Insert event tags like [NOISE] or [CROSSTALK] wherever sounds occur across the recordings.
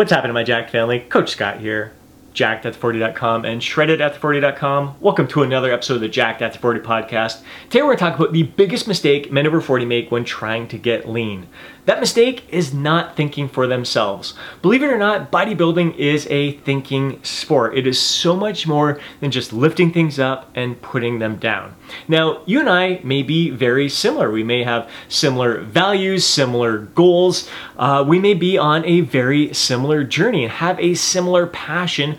What's happening, my Jacked family? Coach Scott here, jacked at 40.com and shredded at 40.com. Welcome to another episode of the Jacked at 40 podcast. Today we're going to talk about the biggest mistake men over 40 make when trying to get lean. That mistake is not thinking for themselves. Believe it or not, bodybuilding is a thinking sport. It is so much more than just lifting things up and putting them down. Now, you and I may be very similar. We may have similar values, similar goals. Uh, we may be on a very similar journey and have a similar passion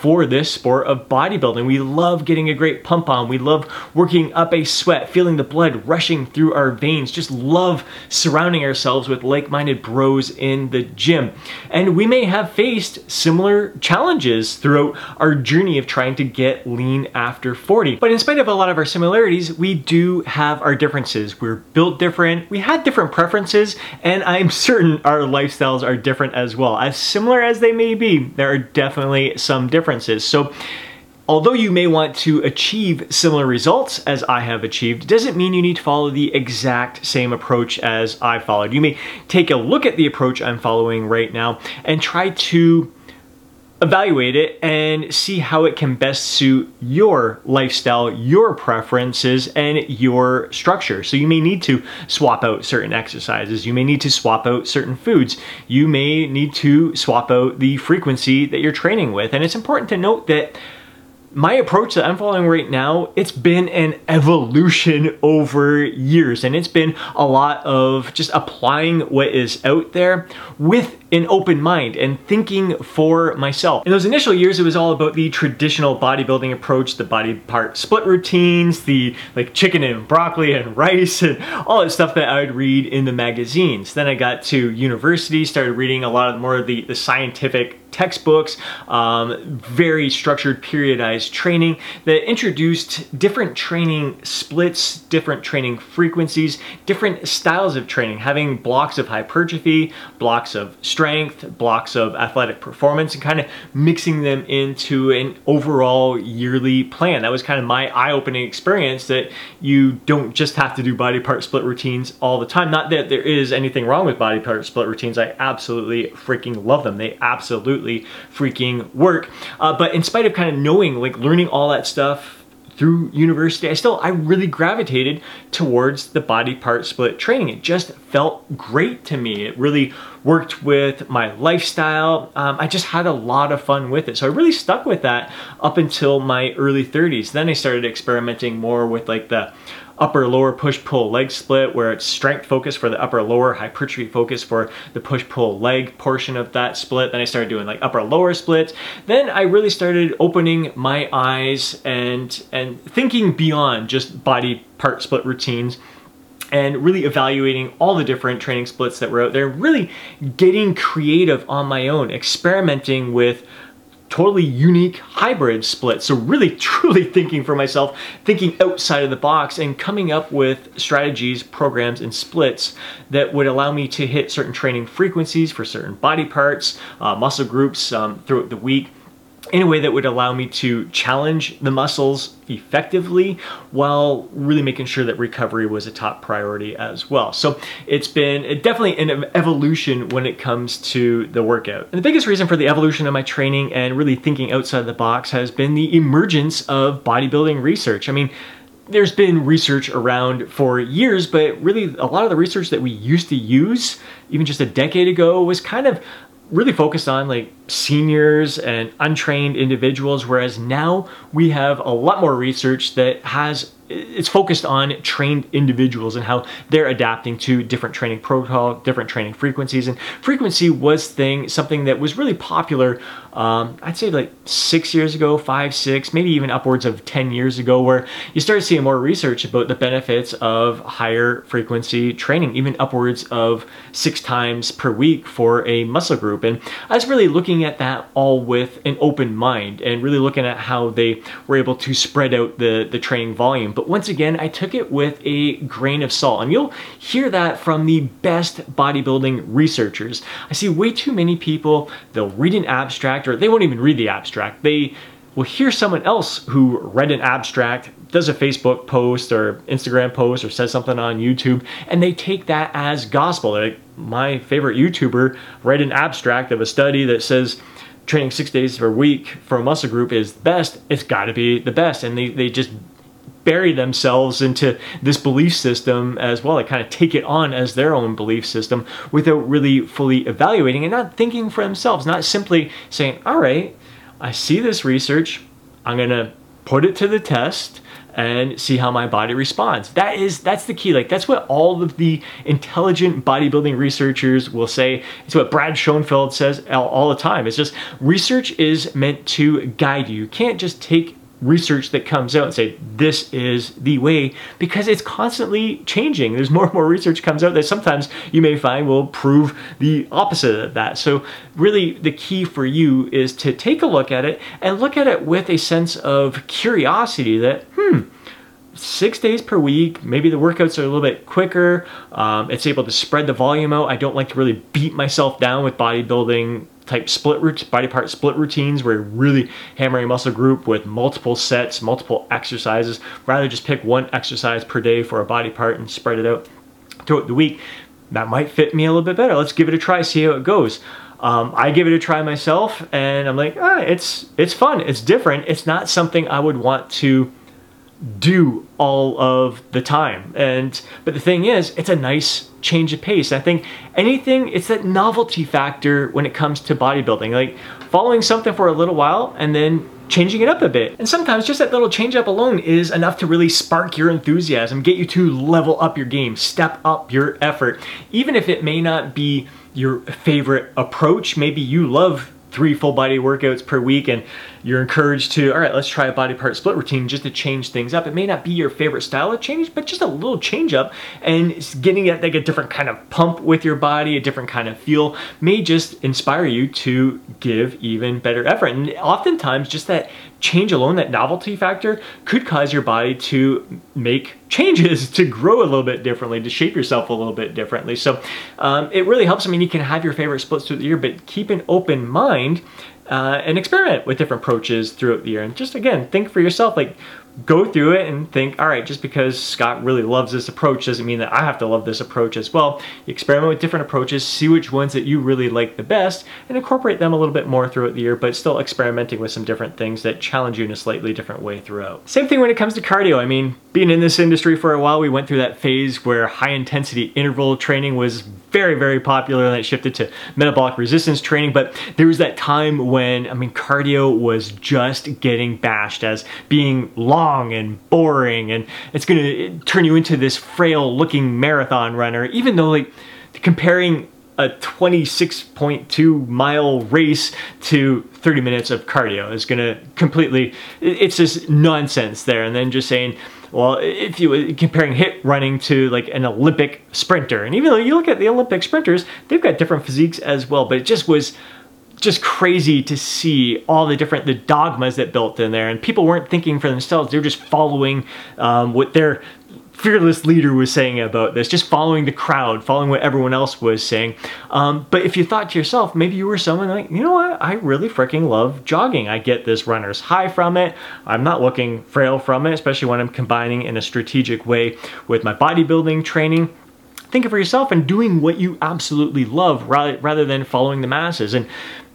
for this sport of bodybuilding. We love getting a great pump on. We love working up a sweat, feeling the blood rushing through our veins. Just love surrounding ourselves with like-minded bros in the gym. And we may have faced similar challenges throughout our journey of trying to get lean after 40. But in spite of a lot of our similarities, we do have our differences. We're built different, we had different preferences, and I'm [LAUGHS] certain our lifestyles are different as well. As similar as they may be, there are definitely some differences differences. So although you may want to achieve similar results as I have achieved, doesn't mean you need to follow the exact same approach as I followed. You may take a look at the approach I'm following right now and try to evaluate it and see how it can best suit your lifestyle, your preferences, and your structure. So you may need to swap out certain exercises. You may need to swap out certain foods. You may need to swap out the frequency that you're training with. And it's important to note that my approach that I'm following right now, it's been an evolution over years and it's been a lot of just applying what is out there with an open mind and thinking for myself. In those initial years, it was all about the traditional bodybuilding approach, the body part split routines, the like chicken and broccoli and rice and all that stuff that I would read in the magazines. Then I got to university, started reading a lot of more of the, the scientific textbooks, um, very structured periodized training that introduced different training splits, different training frequencies, different styles of training, having blocks of hypertrophy, blocks of strength, blocks of athletic performance, and kind of mixing them into an overall yearly plan. That was kind of my eye-opening experience that you don't just have to do body part split routines all the time. Not that there is anything wrong with body part split routines. I absolutely freaking love them. They absolutely absolutely freaking work. Uh, but in spite of kind of knowing, like learning all that stuff through university, I still, I really gravitated towards the body part split training. It just felt great to me. It really worked with my lifestyle. Um, I just had a lot of fun with it. So I really stuck with that up until my early 30s. Then I started experimenting more with like the upper lower push pull leg split where it's strength focus for the upper lower hypertrophy focus for the push pull leg portion of that split. Then I started doing like upper lower splits. Then I really started opening my eyes and and thinking beyond just body part split routines and really evaluating all the different training splits that were out there, really getting creative on my own, experimenting with totally unique hybrid split. So really [LAUGHS] truly thinking for myself, thinking outside of the box and coming up with strategies, programs, and splits that would allow me to hit certain training frequencies for certain body parts, uh, muscle groups um, throughout the week in a way that would allow me to challenge the muscles effectively while really making sure that recovery was a top priority as well. So it's been definitely an evolution when it comes to the workout. And the biggest reason for the evolution of my training and really thinking outside the box has been the emergence of bodybuilding research. I mean, there's been research around for years, but really a lot of the research that we used to use even just a decade ago was kind of really focused on like seniors and untrained individuals, whereas now we have a lot more research that has it's focused on trained individuals and how they're adapting to different training protocol, different training frequencies. And frequency was thing something that was really popular, um, I'd say like six years ago, five, six, maybe even upwards of 10 years ago, where you started seeing more research about the benefits of higher frequency training, even upwards of six times per week for a muscle group. And I was really looking at that all with an open mind and really looking at how they were able to spread out the, the training volume but once again, I took it with a grain of salt. And you'll hear that from the best bodybuilding researchers. I see way too many people, they'll read an abstract, or they won't even read the abstract. They well, here's someone else who read an abstract, does a Facebook post or Instagram post or says something on YouTube, and they take that as gospel. Like, my favorite YouTuber read an abstract of a study that says training six days per week for a muscle group is best. It's got to be the best. And they, they just bury themselves into this belief system as well. They kind of take it on as their own belief system without really fully evaluating and not thinking for themselves, not simply saying, all right, I see this research, I'm going to put it to the test and see how my body responds. That is that's the key. Like that's what all of the intelligent bodybuilding researchers will say. It's what Brad Schoenfeld says all, all the time. It's just research is meant to guide you. You can't just take research that comes out and say this is the way because it's constantly changing there's more and more research comes out that sometimes you may find will prove the opposite of that so really the key for you is to take a look at it and look at it with a sense of curiosity that hmm six days per week. Maybe the workouts are a little bit quicker. Um, it's able to spread the volume out. I don't like to really beat myself down with bodybuilding type split root, body part split routines where you're really hammering a muscle group with multiple sets, multiple exercises. Rather just pick one exercise per day for a body part and spread it out throughout the week. That might fit me a little bit better. Let's give it a try, see how it goes. Um, I give it a try myself, and I'm like, ah, it's it's fun, it's different. It's not something I would want to do all of the time. And but the thing is, it's a nice change of pace. I think anything, it's that novelty factor when it comes to bodybuilding. Like following something for a little while and then changing it up a bit. And sometimes just that little change up alone is enough to really spark your enthusiasm, get you to level up your game, step up your effort. Even if it may not be your favorite approach, maybe you love three full body workouts per week and you're encouraged to, all right, let's try a body part split routine just to change things up. It may not be your favorite style of change, but just a little change up and getting like a different kind of pump with your body, a different kind of feel may just inspire you to give even better effort. And oftentimes just that change alone, that novelty factor could cause your body to make changes, to grow a little bit differently, to shape yourself a little bit differently. So um, it really helps. I mean, you can have your favorite splits through the year, but keep an open mind uh, and experiment with different approaches throughout the year. And just again, think for yourself, like go through it and think, all right, just because Scott really loves this approach doesn't mean that I have to love this approach as well. You experiment with different approaches, see which ones that you really like the best, and incorporate them a little bit more throughout the year, but still experimenting with some different things that challenge you in a slightly different way throughout. Same thing when it comes to cardio. I mean, being in this industry for a while, we went through that phase where high intensity interval training was very, very popular and it shifted to metabolic resistance training. But there was that time when, I mean, cardio was just getting bashed as being long long and boring and it's going to turn you into this frail looking marathon runner even though like comparing a 26.2 mile race to 30 minutes of cardio is going to completely it's just nonsense there. And then just saying well if you were comparing HIIT running to like an olympic sprinter and even though you look at the olympic sprinters they've got different physiques as well but it just was just crazy to see all the different the dogmas that built in there. And people weren't thinking for themselves. They were just following um, what their fearless leader was saying about this just following the crowd following what everyone else was saying. Um, but if you thought to yourself maybe you were someone like you know what? I really freaking love jogging. I get this runner's high from it. I'm not looking frail from it especially when i'm combining in a strategic way with my bodybuilding training. Think of for yourself and doing what you absolutely love rather than following the masses. And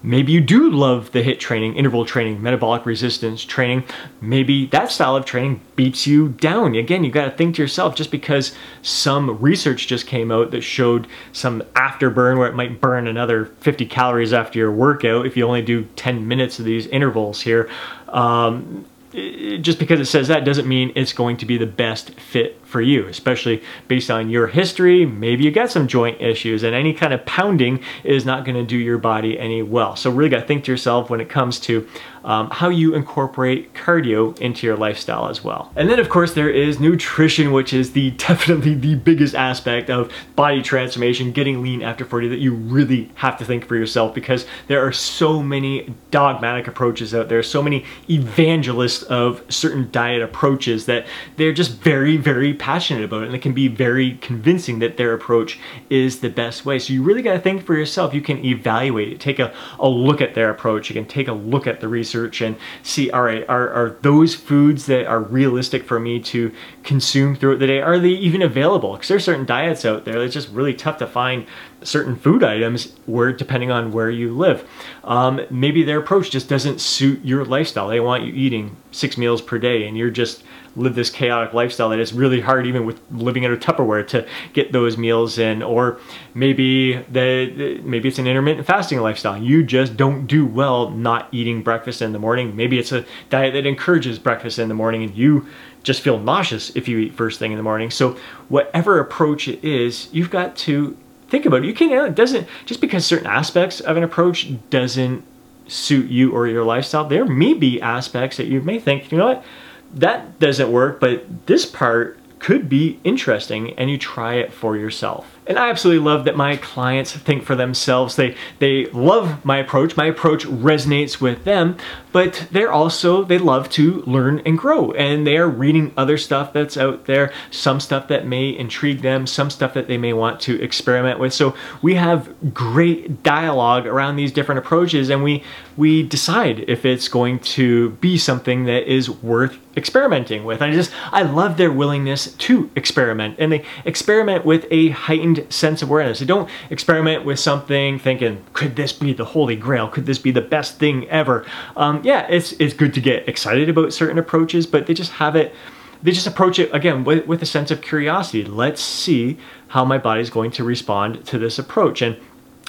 Maybe you do love the HIIT training, interval training, metabolic resistance training. Maybe that style of training beats you down. Again, you got to think to yourself just because some research just came out that showed some afterburn where it might burn another 50 calories after your workout if you only do 10 minutes of these intervals here. Um, just because it says that doesn't mean it's going to be the best fit for you, especially based on your history. Maybe you got some joint issues, and any kind of pounding is not going to do your body any well. So, really got to think to yourself when it comes to um, how you incorporate cardio into your lifestyle as well. And then, of course, there is nutrition, which is the [LAUGHS] definitely the biggest aspect of body transformation, getting lean after 40 that you really have to think for yourself because there are so many dogmatic approaches out there, so many evangelists of certain diet approaches that they're just very, very passionate about, it and it can be very convincing that their approach is the best way. So you really got to think for yourself. You can evaluate it, take a, a look at their approach. You can take a look at the research and see, all right, are, are those foods that are realistic for me to consume throughout the day, are they even available? Because there's certain diets out there that's just really tough to find certain food items where depending on where you live. Um, maybe their approach just doesn't suit your lifestyle. They want you eating six meals per day and you're just live this chaotic lifestyle that is really hard even with living in a Tupperware to get those meals in or maybe the maybe it's an intermittent fasting lifestyle. You just don't do well not eating breakfast in the morning. Maybe it's a diet that encourages breakfast in the morning and you just feel nauseous if you eat first thing in the morning. So whatever approach it is you've got to think about it. You can't it doesn't just because certain aspects of an approach doesn't suit you or your lifestyle there may be aspects that you may think you know what that doesn't work, but this part could be interesting and you try it for yourself. And I absolutely love that my clients think for themselves. They they love my approach. My approach resonates with them, but they're also they love to learn and grow. And they are reading other stuff that's out there, some stuff that may intrigue them, some stuff that they may want to experiment with. So we have great dialogue around these different approaches and we we decide if it's going to be something that is worth experimenting with. I just I love their willingness to experiment and they experiment with a heightened heightened sense of awareness. They don't experiment with something thinking, could this be the holy grail? Could this be the best thing ever? Um, yeah, it's, it's good to get excited about certain approaches, but they just have it, they just approach it again with, with a sense of curiosity. Let's see how my body's going to respond to this approach. And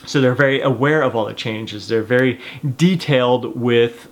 so they're very aware of all the changes. They're very detailed with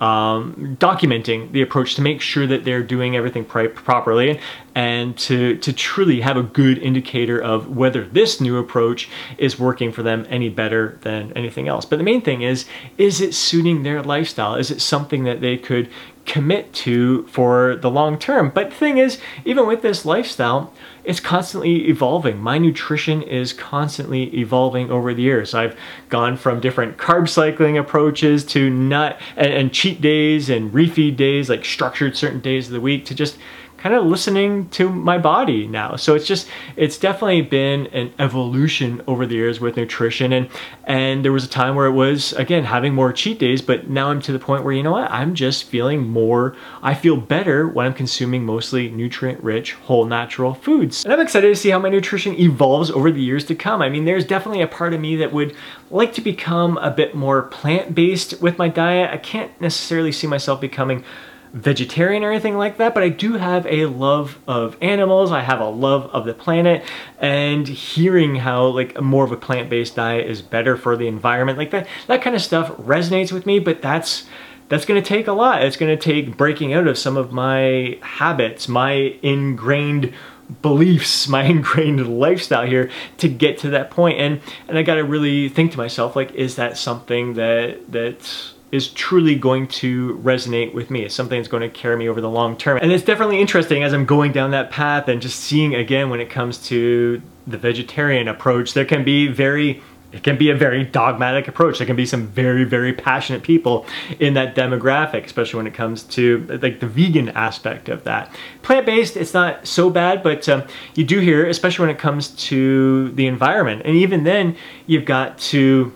um, documenting the approach to make sure that they're doing everything properly and to, to truly have a good indicator of whether this new approach is working for them any better than anything else. But the main thing is, is it suiting their lifestyle? Is it something that they could commit to for the long term? But the thing is, even with this lifestyle, it's constantly evolving. My nutrition is constantly evolving over the years. I've gone from different carb cycling approaches to nut and, and cheat days and refeed days, like structured certain days of the week, to just kind of listening to my body now. So it's just it's definitely been an evolution over the years with nutrition and and there was a time where it was again having more cheat days, but now I'm to the point where you know what? I'm just feeling more I feel better when I'm consuming mostly nutrient rich whole natural foods. And I'm excited to see how my nutrition evolves over the years to come. I mean, there's definitely a part of me that would like to become a bit more plant-based with my diet. I can't necessarily see myself becoming vegetarian or anything like that, but I do have a love of animals. I have a love of the planet and hearing how like more of a plant-based diet is better for the environment, like that, that kind of stuff resonates with me, but that's, that's going to take a lot. It's going to take breaking out of some of my habits, my ingrained beliefs, [LAUGHS] my ingrained lifestyle here to get to that point. And and I got to really think to myself like is that something that that is truly going to resonate with me. It's something that's going to carry me over the long term. And it's definitely interesting as I'm going down that path and just seeing again when it comes to the vegetarian approach, there can be very it can be a very dogmatic approach. There can be some very, very passionate people in that demographic, especially when it comes to like the vegan aspect of that. Plant-based, it's not so bad, but um, you do hear, especially when it comes to the environment. And even then, you've got to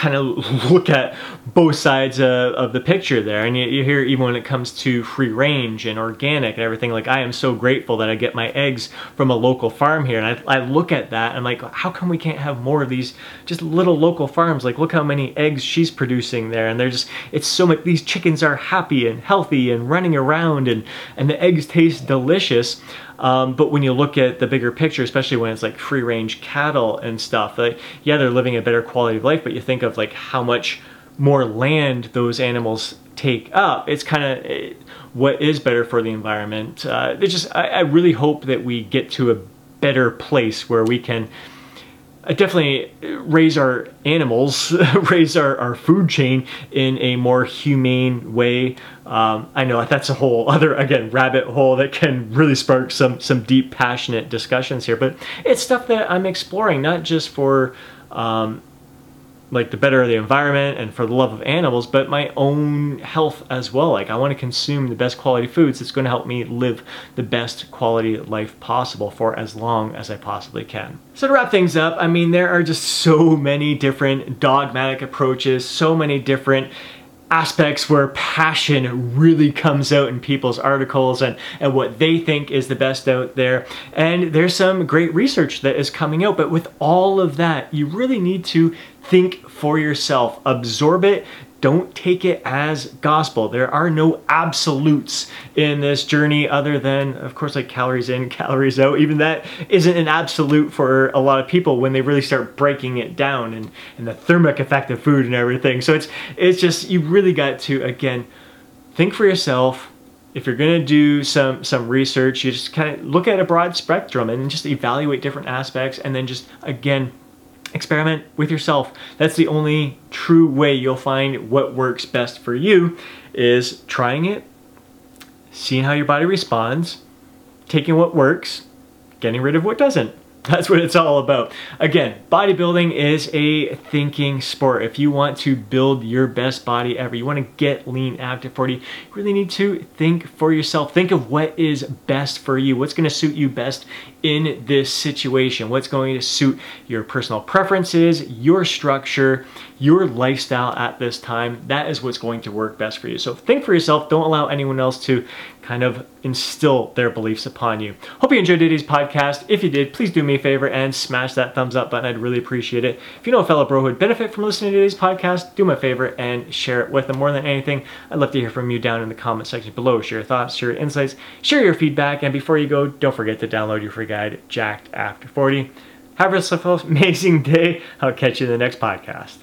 kind of [LAUGHS] look at both sides of, the picture there. And you, you, hear even when it comes to free range and organic and everything, like I am so grateful that I get my eggs from a local farm here. And I, I look at that and I'm like, how come we can't have more of these just little local farms? Like look how many eggs she's producing there. And they're just, it's so much, these chickens are happy and healthy and running around and, and the eggs taste delicious. Um, but when you look at the bigger picture, especially when it's like free range cattle and stuff, like, yeah, they're living a better quality of life, but you think of like how much more land those animals take up. It's kind of it, what is better for the environment. Uh, just, I, I really hope that we get to a better place where we can definitely raise our animals, [LAUGHS] raise our, our food chain in a more humane way. Um, I know that's a whole other, again, rabbit hole that can really spark some, some deep, passionate discussions here, but it's stuff that I'm exploring, not just for um, like the better the environment and for the love of animals, but my own health as well. Like I want to consume the best quality foods that's going to help me live the best quality life possible for as long as I possibly can. So to wrap things up, I mean there are just so many different dogmatic approaches, so many different aspects where passion really comes out in people's articles and, and what they think is the best out there. And there's some great research that is coming out, but with all of that, you really need to think for yourself, absorb it, don't take it as gospel. There are no absolutes in this journey other than, of course, like calories in, [LAUGHS] calories out. Even that isn't an absolute for a lot of people when they really start breaking it down and, and the thermic effect of food and everything. So it's it's just you really got to again think for yourself. If you're gonna do some some research, you just kind of look at a broad spectrum and just evaluate different aspects, and then just again experiment with yourself. That's the only true way you'll find what works best for you is trying it, seeing how your body responds, taking what works, getting rid of what doesn't. [LAUGHS] That's what it's all about. Again, bodybuilding is a thinking sport. If you want to build your best body ever, you want to get lean after 40, you really need to think for yourself. Think of what is best for you. What's going to suit you best in this situation? What's going to suit your personal preferences, your structure, your lifestyle at this time? That is what's going to work best for you. So think for yourself. Don't allow anyone else to kind of instill their beliefs upon you. Hope you enjoyed today's podcast. If you did, please do me a favor and smash that thumbs up button. I'd really appreciate it. If you know a fellow bro who would benefit from listening to today's podcast, do me a favor and share it with them. More than anything, I'd love to hear from you down in the comment section below. Share your thoughts, share your insights, share your feedback, and before you go, don't forget to download your free guide, Jacked After 40. Have yourself [LAUGHS] an amazing day. I'll catch you in the next podcast.